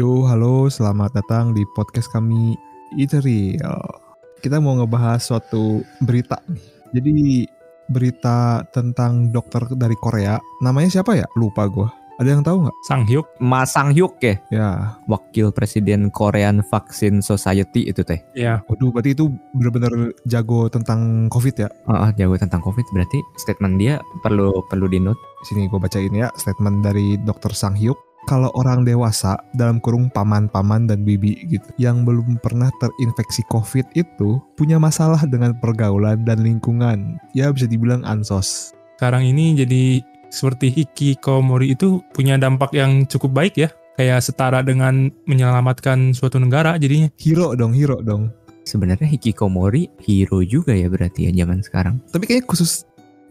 Yo, halo, selamat datang di podcast kami Ethereal. Kita mau ngebahas suatu berita nih. Jadi berita tentang dokter dari Korea. Namanya siapa ya? Lupa gue. Ada yang tahu nggak? Sang Hyuk, Ma Sang Hyuk ya, Ya, wakil presiden Korean Vaccine Society itu teh. ya waduh, berarti itu bener-bener jago tentang COVID ya? Oh, jago tentang COVID berarti statement dia perlu perlu dinut. Sini gue bacain ya statement dari dokter Sang Hyuk. Kalau orang dewasa dalam kurung paman-paman dan bibi gitu yang belum pernah terinfeksi COVID itu punya masalah dengan pergaulan dan lingkungan. Ya bisa dibilang ansos. sekarang ini jadi seperti hikikomori itu punya dampak yang cukup baik ya. Kayak setara dengan menyelamatkan suatu negara jadinya. Hero dong, hero dong. Sebenarnya hikikomori hero juga ya berarti ya zaman sekarang. Tapi kayaknya khusus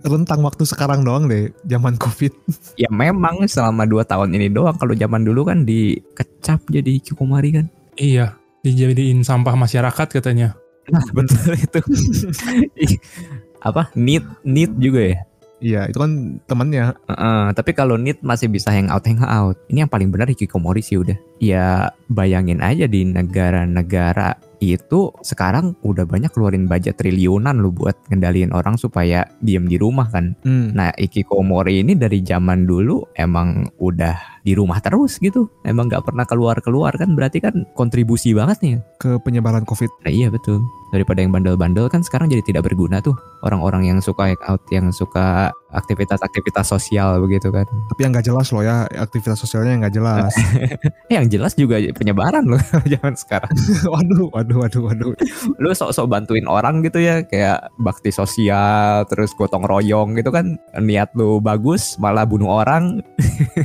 rentang waktu sekarang doang deh, zaman COVID. Ya memang selama dua tahun ini doang. Kalau zaman dulu kan dikecap jadi hikikomori kan. Iya, dijadiin sampah masyarakat katanya. Nah betul itu. Apa? Need need juga ya. Iya, itu kan temannya. Heeh, tapi kalau need masih bisa hangout hangout. Ini yang paling benar hikikomori sih udah. Ya bayangin aja di negara-negara itu sekarang udah banyak keluarin budget triliunan lu buat ngendaliin orang supaya diem di rumah kan. Hmm. Nah hikikomori ini dari zaman dulu emang udah di rumah terus gitu. Emang nggak pernah keluar-keluar kan berarti kan kontribusi banget nih. Ke penyebaran COVID. Nah iya betul. Daripada yang bandel-bandel kan sekarang jadi tidak berguna tuh. Orang-orang yang suka hangout, yang suka aktivitas-aktivitas sosial begitu kan. Tapi yang nggak jelas loh ya, aktivitas sosialnya yang nggak jelas. Yang jelas juga penyebaran loh zaman sekarang. waduh, waduh, waduh, waduh. Lu sok-sok bantuin orang gitu ya, kayak bakti sosial, terus gotong royong gitu kan. Niat lu bagus, malah bunuh orang.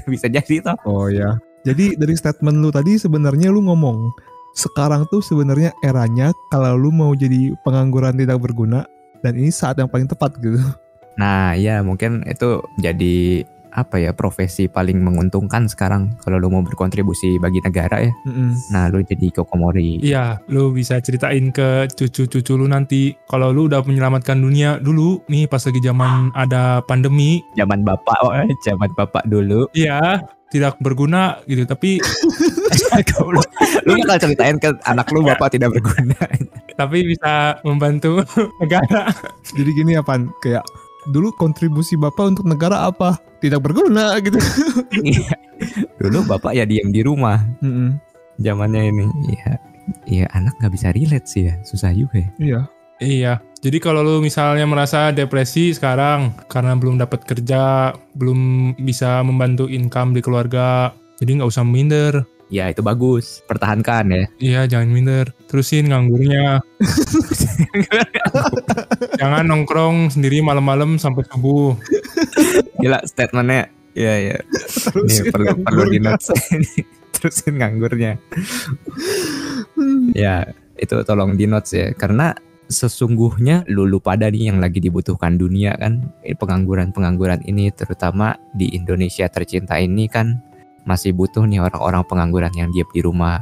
Bisa jadi toh. Oh ya. Jadi dari statement lu tadi sebenarnya lu ngomong sekarang tuh sebenarnya eranya kalau lu mau jadi pengangguran tidak berguna dan ini saat yang paling tepat gitu. Nah, ya mungkin itu jadi apa ya profesi paling menguntungkan sekarang kalau lu mau berkontribusi bagi negara ya. Mm-mm. Nah, lu jadi kokomori. Iya, lu bisa ceritain ke cucu-cucu lu nanti kalau lu udah menyelamatkan dunia dulu nih pas lagi zaman ada pandemi. Zaman bapak, oh, eh, zaman bapak dulu. Iya, tidak berguna gitu, tapi lu, lu bakal ceritain ke anak lu bapak tidak berguna. tapi bisa membantu negara. Jadi gini ya Pan, kayak dulu kontribusi bapak untuk negara apa? Tidak berguna gitu. Iya. dulu bapak ya diam di rumah Mm-mm. zamannya ini. Iya. Iya anak nggak bisa relate sih ya, susah juga ya. Iya. Iya. Jadi kalau lu misalnya merasa depresi sekarang karena belum dapat kerja, belum bisa membantu income di keluarga, jadi nggak usah minder. Ya itu bagus, pertahankan ya. Iya, jangan minder. Terusin nganggurnya. jangan nongkrong sendiri malam-malam sampai subuh. Gila statementnya. Iya iya. Ini perlu perlu di notes. Terusin nganggurnya. ya itu tolong di notes ya karena sesungguhnya lulu pada nih yang lagi dibutuhkan dunia kan pengangguran-pengangguran ini terutama di Indonesia tercinta ini kan masih butuh nih orang-orang pengangguran yang diam di rumah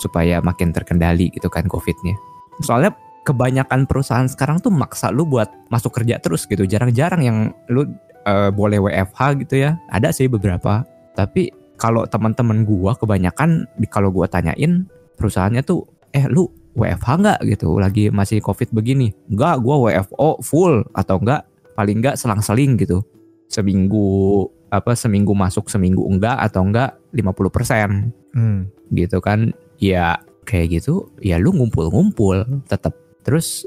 supaya makin terkendali gitu kan covidnya soalnya kebanyakan perusahaan sekarang tuh maksa lu buat masuk kerja terus gitu. Jarang-jarang yang lu eh, boleh WFH gitu ya. Ada sih beberapa. Tapi kalau teman-teman gua kebanyakan kalau gua tanyain perusahaannya tuh eh lu WFH nggak? gitu. Lagi masih covid begini. Nggak gua WFO full. Atau enggak paling enggak selang-seling gitu. Seminggu apa seminggu masuk seminggu enggak atau enggak 50% Hmm. gitu kan. Ya kayak gitu ya lu ngumpul-ngumpul. Tetap terus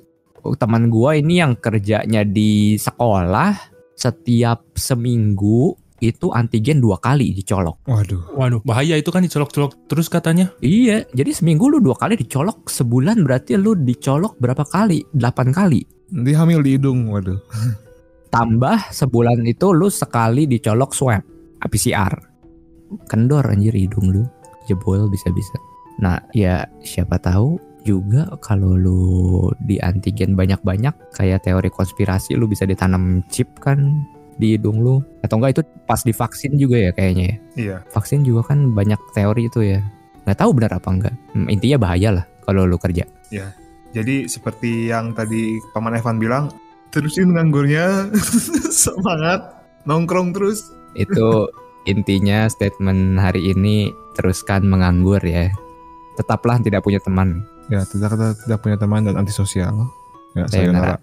teman gua ini yang kerjanya di sekolah setiap seminggu itu antigen dua kali dicolok Waduh. Waduh, bahaya itu kan dicolok-colok terus katanya. iya jadi seminggu lu dua kali dicolok sebulan berarti lu dicolok berapa kali delapan kali Nanti hamil di hidung, waduh. tambah sebulan itu lu sekali dicolok swab PCR kendor anjir hidung lu jebol bisa-bisa nah ya siapa tahu juga kalau lu di antigen banyak-banyak kayak teori konspirasi lu bisa ditanam chip kan di hidung lu atau enggak itu pas divaksin juga ya kayaknya ya Iya. vaksin juga kan banyak teori itu ya nggak tahu benar apa enggak Hmm, intinya bahaya lah kalau lu kerja Jadi seperti yang tadi Paman Evan bilang, terusin nganggurnya, semangat, nongkrong terus. itu intinya statement hari ini teruskan menganggur ya. Tetaplah tidak punya teman. Ya, tidak tidak punya teman dan antisosial. Ya, Sayonara. sayonara.